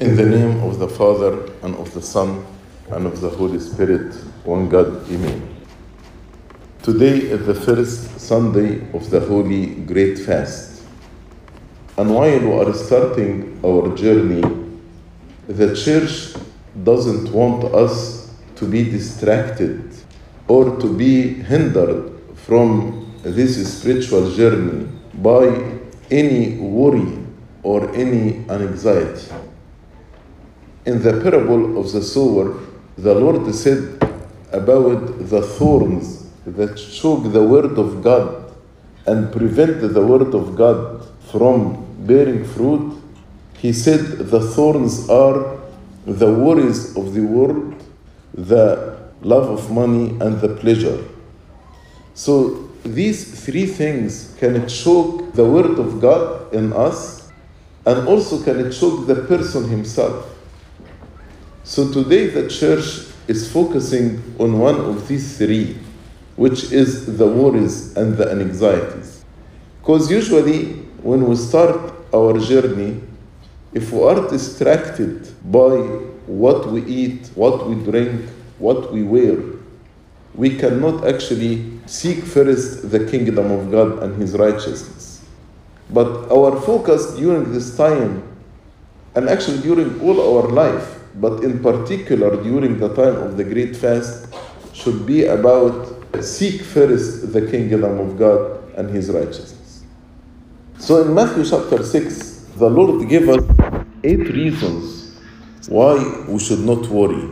In the name of the Father, and of the Son, and of the Holy Spirit, one God, Amen. Today is the first Sunday of the Holy Great Fast. And while we are starting our journey, the Church doesn't want us to be distracted or to be hindered from this spiritual journey by any worry or any anxiety. In the parable of the sower, the Lord said about the thorns that choke the word of God and prevent the word of God from bearing fruit. He said the thorns are the worries of the world, the love of money, and the pleasure. So these three things can choke the word of God in us and also can choke the person himself. So today the church is focusing on one of these three, which is the worries and the anxieties. Because usually when we start our journey, if we are distracted by what we eat, what we drink, what we wear, we cannot actually seek first the kingdom of God and His righteousness. But our focus during this time, and actually during all our life, but in particular during the time of the Great Fast, should be about seek first the kingdom of God and His righteousness. So in Matthew chapter 6, the Lord gave us eight reasons why we should not worry.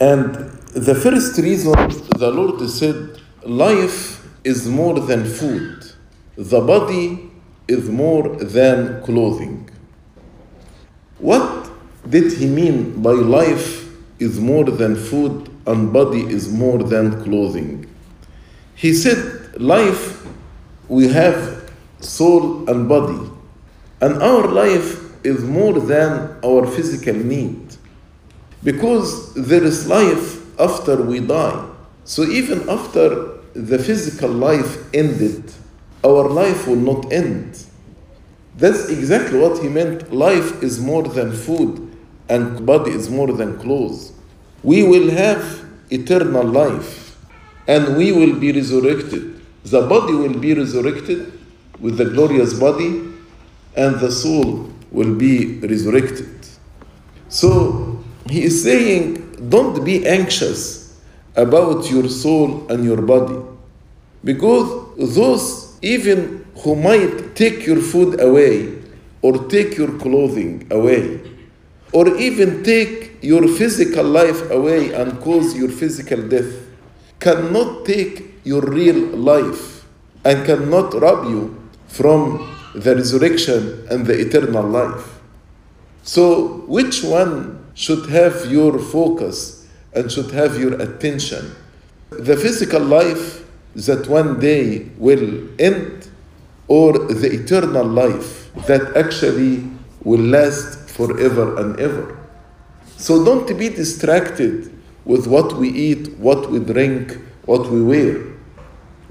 And the first reason, the Lord said, life is more than food, the body is more than clothing. What did he mean by life is more than food and body is more than clothing? He said, life, we have soul and body, and our life is more than our physical need. Because there is life after we die. So even after the physical life ended, our life will not end. That's exactly what he meant. Life is more than food, and body is more than clothes. We will have eternal life, and we will be resurrected. The body will be resurrected with the glorious body, and the soul will be resurrected. So he is saying, don't be anxious about your soul and your body, because those even who might take your food away, or take your clothing away, or even take your physical life away and cause your physical death, cannot take your real life and cannot rob you from the resurrection and the eternal life. So, which one should have your focus and should have your attention? The physical life that one day will end, or the eternal life that actually will last forever and ever. So don't be distracted with what we eat, what we drink, what we wear,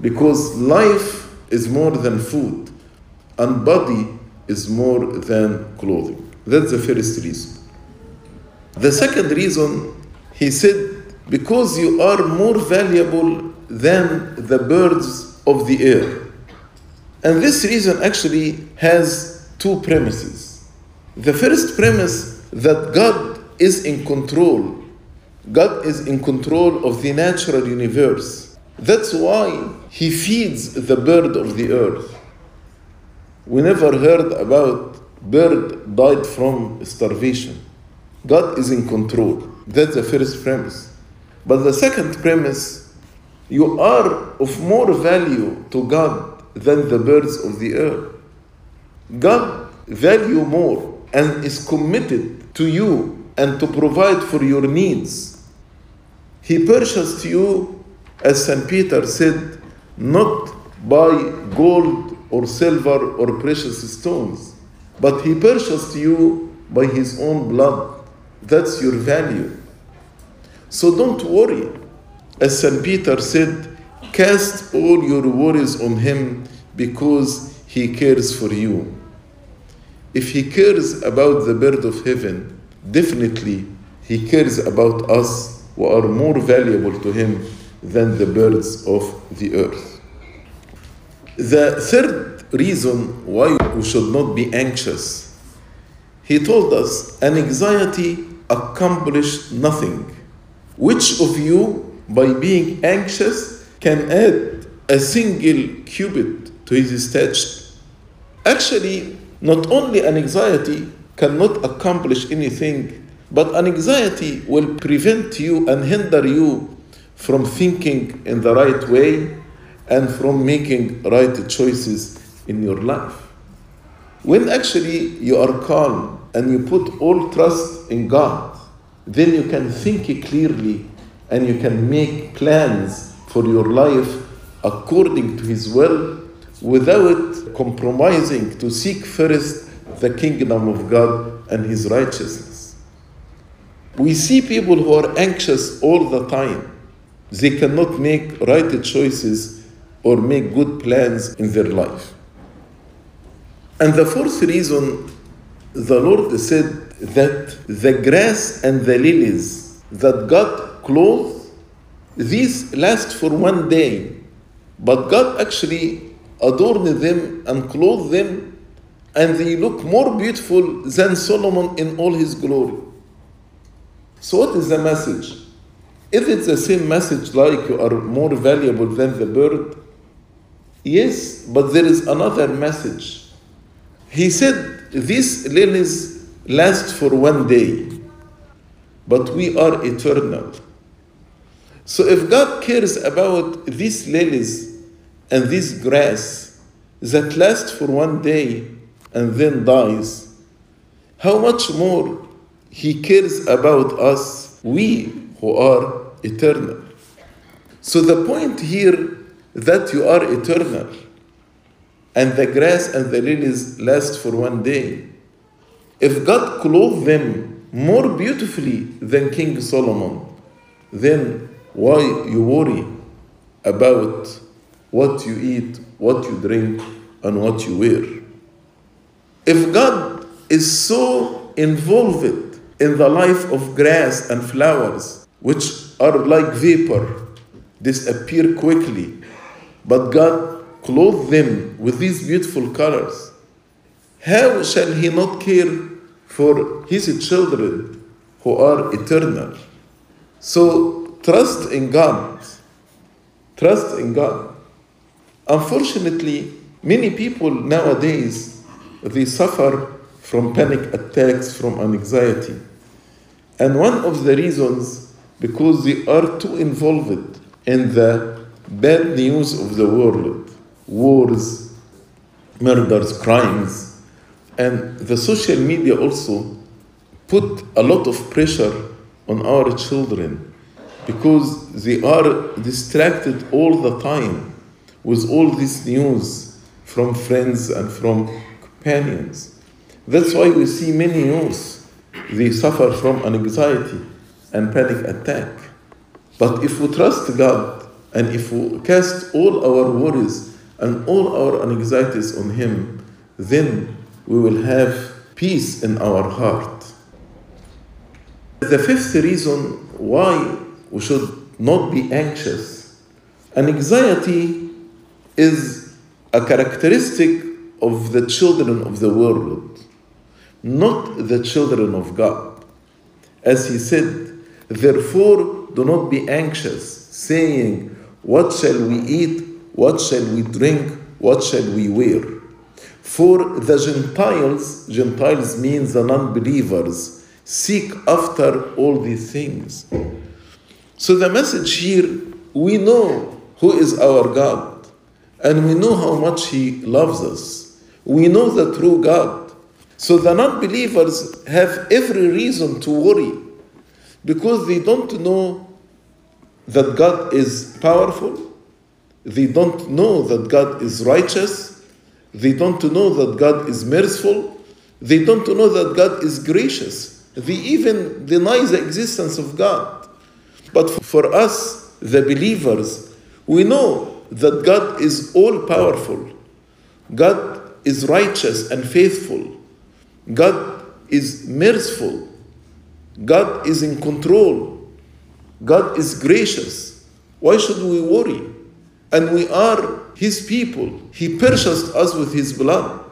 because life is more than food, and body is more than clothing. That's the first reason. The second reason, he said, because you are more valuable than the birds of the air. And this reason actually has two premises. The first premise that God is in control. God is in control of the natural universe. That's why He feeds the bird of the earth. We never heard about bird died from starvation. God is in control. That's the first premise. But the second premise, you are of more value to God than the birds of the earth. God value more and is committed to you and to provide for your needs. He purchased you, as St. Peter said, not by gold or silver or precious stones, but he purchased you by his own blood. That's your value. So don't worry. As St. Peter said, cast all your worries on him because he cares for you. If He cares about the bird of heaven, definitely He cares about us who are more valuable to Him than the birds of the earth. The third reason why we should not be anxious, He told us, an anxiety accomplishes nothing. Which of you, by being anxious, can add a single cubit to his stature? Actually, not only an anxiety cannot accomplish anything, but an anxiety will prevent you and hinder you from thinking in the right way and from making right choices in your life. When actually you are calm and you put all trust in God, then you can think clearly and you can make plans for your life according to His will without compromising to seek first the kingdom of God and His righteousness. We see people who are anxious all the time. They cannot make right choices or make good plans in their life. And the fourth reason, the Lord said that the grass and the lilies that God clothed, these last for one day. But God actually adorned them and clothed them, and they look more beautiful than Solomon in all his glory. So, what is the message? Is it the same message like you are more valuable than the bird? Yes, but there is another message. He said, These lilies last for one day, but we are eternal. So if God cares about these lilies and this grass that last for one day and then dies, how much more He cares about us, we who are eternal. So the point here that you are eternal and the grass and the lilies last for one day. If God clothed them more beautifully than King Solomon, then why you worry about what you eat, what you drink, and what you wear? If God is so involved in the life of grass and flowers, which are like vapor, disappear quickly, but God clothed them with these beautiful colors, how shall He not care for His children who are eternal? So trust in God. Trust in God. Unfortunately, many people nowadays they suffer from panic attacks, from anxiety. And one of the reasons because they are too involved in the bad news of the world, wars, murders, crimes, and the social media also put a lot of pressure on our children because they are distracted all the time with all this news from friends and from companions. That's why we see many youth, they suffer from anxiety and panic attack. But if we trust God and if we cast all our worries and all our anxieties on Him, then we will have peace in our heart. The fifth reason why we should not be anxious anxiety is a characteristic of the children of the world, not the children of God. As he said, therefore do not be anxious, saying, What shall we eat? What shall we drink? What shall we wear? For the Gentiles, Gentiles means the non believers, seek after all these things. So the message here we know who is our God, and we know how much He loves us. We know the true God. So the non believers have every reason to worry because they don't know that God is powerful, they don't know that God is righteous, they don't know that God is merciful, they don't know that God is gracious. They even deny the existence of God. But for us, the believers, we know that God is all powerful. God is righteous and faithful. God is merciful. God is in control. God is gracious. Why should we worry? And we are His people. He purchased us with His blood.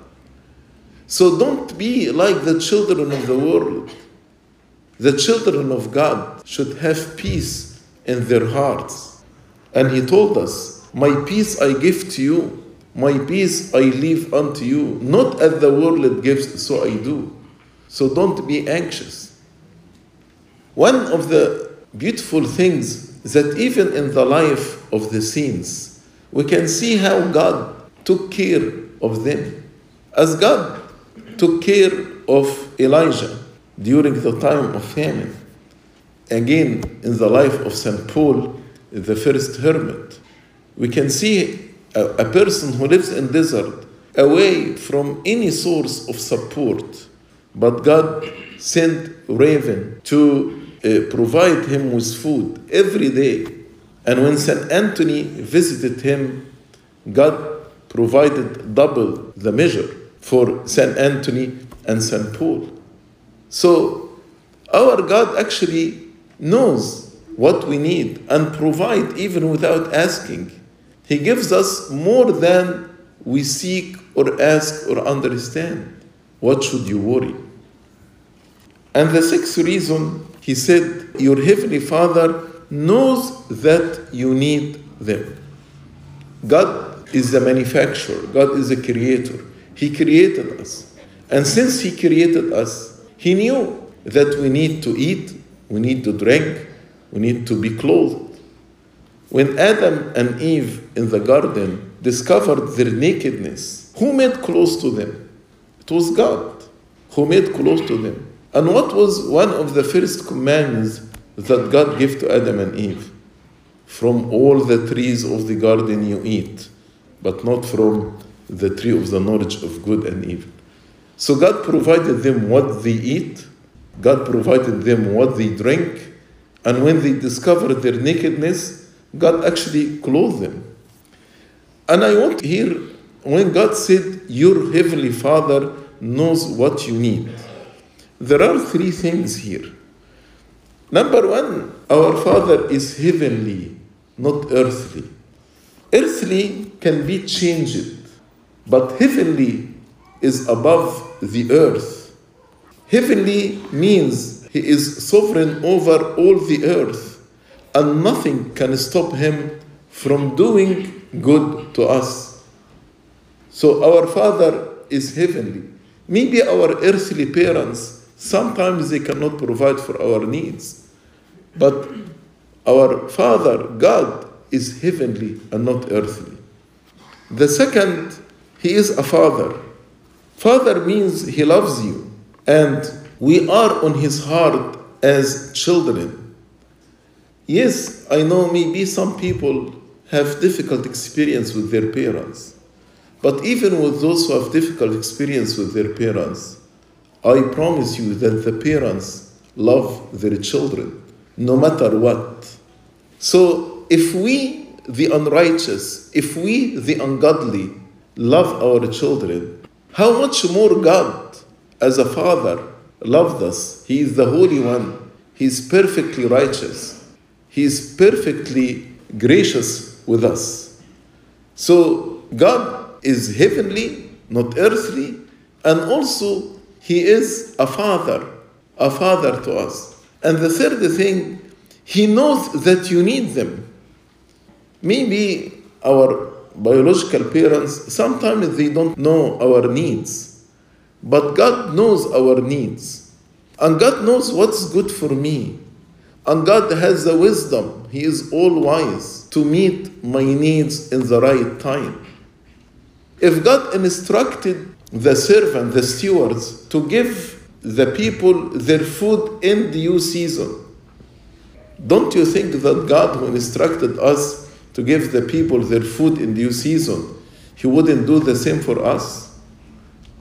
So don't be like the children of the world. The children of God should have peace in their hearts. And He told us, My peace I give to you, my peace I leave unto you. Not as the world gives, so I do. So don't be anxious. One of the beautiful things that even in the life of the saints, we can see how God took care of them. As God took care of Elijah during the time of famine. Again, in the life of St. Paul, the first hermit, we can see a, a person who lives in desert away from any source of support, but God sent raven to uh, provide him with food every day. And when St. Anthony visited him, God provided double the measure for St. Anthony and St. Paul. So our God actually knows what we need and provide even without asking. He gives us more than we seek or ask or understand. What should you worry? And the sixth reason, he said, Your heavenly Father knows that you need them. God is the manufacturer, God is the creator. He created us. And since He created us, He knew that we need to eat, we need to drink, we need to be clothed. When Adam and Eve in the garden discovered their nakedness, who made clothes to them? It was God who made clothes to them. And what was one of the first commands that God gave to Adam and Eve? From all the trees of the garden you eat, but not from the tree of the knowledge of good and evil. So God provided them what they eat, God provided them what they drink, and when they discovered their nakedness, God actually clothed them. And I want to hear when God said, Your heavenly Father knows what you need. There are three things here. Number one, our Father is heavenly, not earthly. Earthly can be changed, but heavenly is above the earth. Heavenly means He is sovereign over all the earth, and nothing can stop Him from doing good to us. So our Father is heavenly. Maybe our earthly parents, sometimes they cannot provide for our needs. But our Father, God, is heavenly and not earthly. The second, He is a Father. Father means He loves you, and we are on His heart as children. Yes, I know maybe some people have difficult experience with their parents. But even with those who have difficult experience with their parents, I promise you that the parents love their children no matter what. So if we, the unrighteous, if we, the ungodly, love our children, how much more God, as a father, loved us? He is the Holy One. He is perfectly righteous. He is perfectly gracious with us. So God is heavenly, not earthly, and also He is a father, a father to us. And the third thing, He knows that you need them. Maybe our biological parents, sometimes they don't know our needs, but God knows our needs. And God knows what's good for me. And God has the wisdom, He is all wise to meet my needs in the right time. If God instructed the servant, the stewards, to give the people their food in due season, don't you think that God, who instructed us to give the people their food in due season, He wouldn't do the same for us?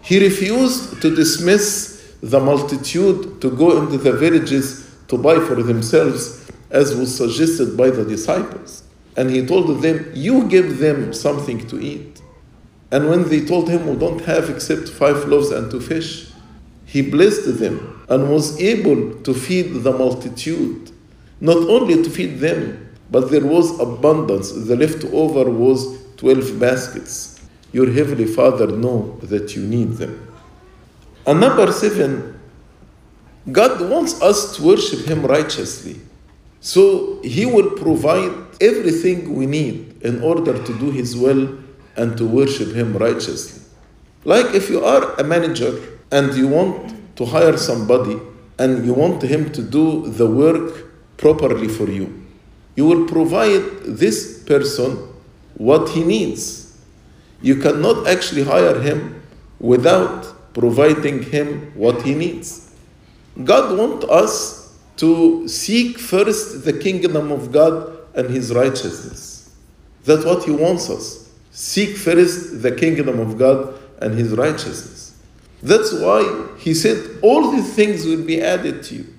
He refused to dismiss the multitude to go into the villages to buy for themselves, as was suggested by the disciples. And He told them, You give them something to eat. And when they told him, We don't have except five loaves and two fish, He blessed them and was able to feed the multitude. Not only to feed them, but there was abundance. The leftover was 12 baskets. Your heavenly Father know that you need them. And number seven, God wants us to worship Him righteously. So He will provide everything we need in order to do His will and to worship Him righteously. Like if you are a manager and you want to hire somebody and you want him to do the work properly for you, you will provide this person what he needs. You cannot actually hire him without providing him what he needs. God wants us to seek first the kingdom of God and his righteousness. That's what he wants us. Seek first the kingdom of God and his righteousness. That's why he said, All these things will be added to you.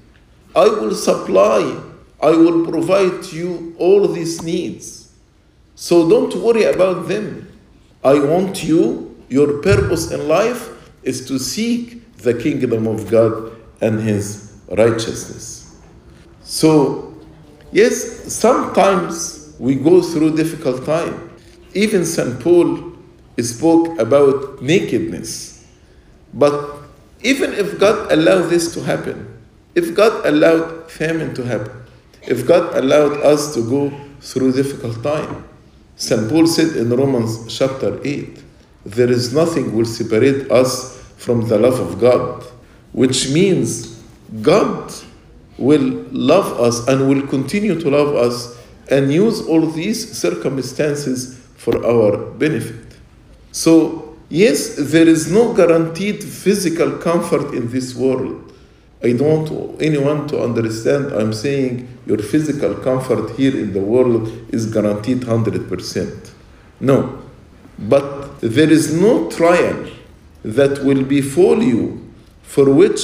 I will supply, I will provide to you all these needs. So don't worry about them. I want you, your purpose in life is to seek the kingdom of God and his righteousness. So, yes, sometimes we go through difficult time. Even St. Paul spoke about nakedness. But even if God allowed this to happen, if God allowed famine to happen, if God allowed us to go through difficult time, St. Paul said in Romans chapter 8, there is nothing will separate us from the love of God, which means God will love us and will continue to love us and use all these circumstances for our benefit. So, yes, there is no guaranteed physical comfort in this world. I don't want anyone to understand I'm saying your physical comfort here in the world is guaranteed 100%. No. But there is no trial that will befall you for which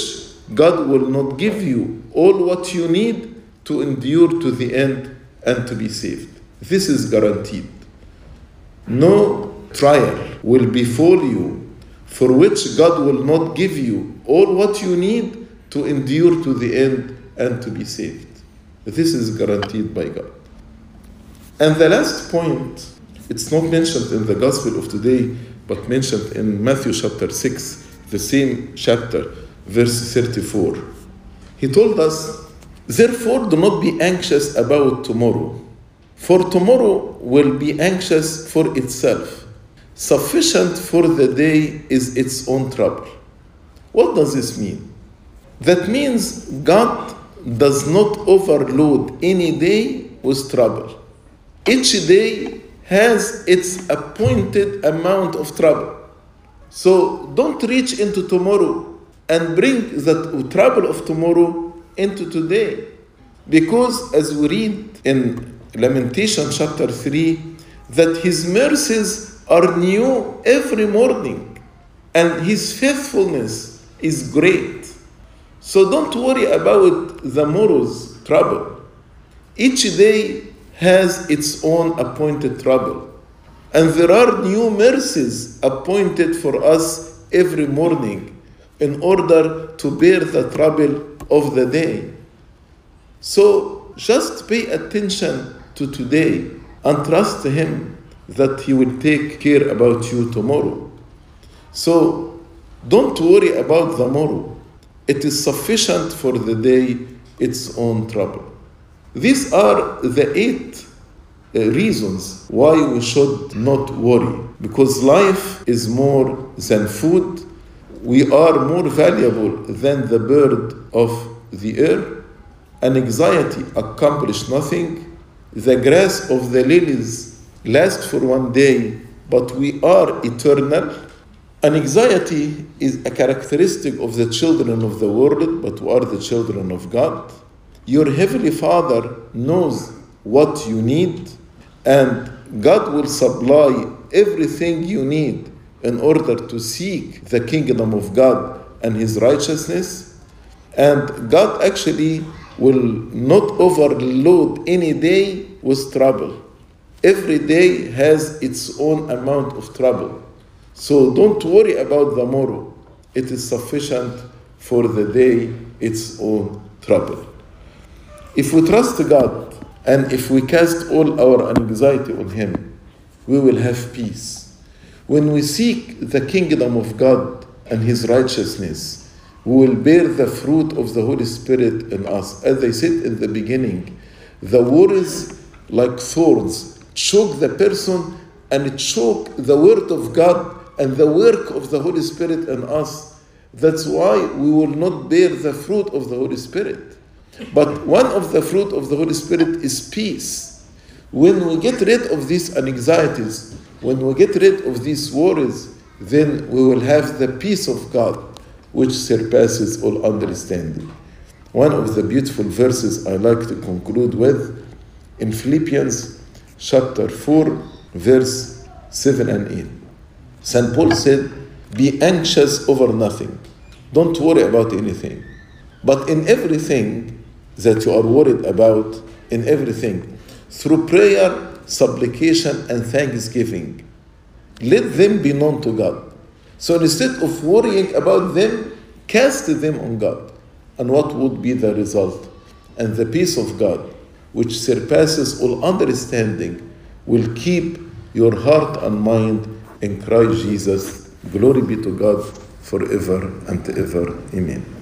God will not give you all what you need to endure to the end and to be saved. This is guaranteed. No trial will befall you for which God will not give you all what you need to endure to the end and to be saved. This is guaranteed by God. And the last point, it's not mentioned in the Gospel of today, but mentioned in Matthew chapter 6, the same chapter, verse 34. He told us, Therefore, do not be anxious about tomorrow, for tomorrow will be anxious for itself. Sufficient for the day is its own trouble. What does this mean? That means God does not overload any day with trouble. Each day has its appointed amount of trouble. So don't reach into tomorrow and bring that trouble of tomorrow into today. Because as we read in Lamentation chapter 3, that his mercies are new every morning and his faithfulness is great. So don't worry about the morrow's trouble. Each day has its own appointed trouble. And there are new mercies appointed for us every morning in order to bear the trouble of the day. So just pay attention to today and trust Him that He will take care about you tomorrow. So don't worry about the morrow. It is sufficient for the day its own trouble. These are the eight Uh, reasons why we should not worry. Because life is more than food, we are more valuable than the bird of the air, and anxiety accomplish nothing. The grass of the lilies lasts for one day, but we are eternal. Anxiety is a characteristic of the children of the world, but we are the children of God. Your Heavenly Father knows what you need, and God will supply everything you need in order to seek the kingdom of God and His righteousness. And God actually will not overload any day with trouble. Every day has its own amount of trouble. So don't worry about the morrow. It is sufficient for the day its own trouble. If we trust God and if we cast all our anxiety on Him, we will have peace. When we seek the kingdom of God and His righteousness, we will bear the fruit of the Holy Spirit in us. As I said in the beginning, the worries like thorns choke the person and choke the word of God and the work of the Holy Spirit in us. That's why we will not bear the fruit of the Holy Spirit. But one of the fruit of the Holy Spirit is peace. When we get rid of these anxieties, when we get rid of these worries, then we will have the peace of God, which surpasses all understanding. One of the beautiful verses I like to conclude with in Philippians chapter 4, verse 7 and 8. St. Paul said, Be anxious over nothing. Don't worry about anything. But in everything that you are worried about, in everything, through prayer, supplication, and thanksgiving, let them be known to God. So instead of worrying about them, cast them on God. And what would be the result? And the peace of God, which surpasses all understanding, will keep your heart and mind in Christ Jesus. Glory be to God forever and ever. Amen.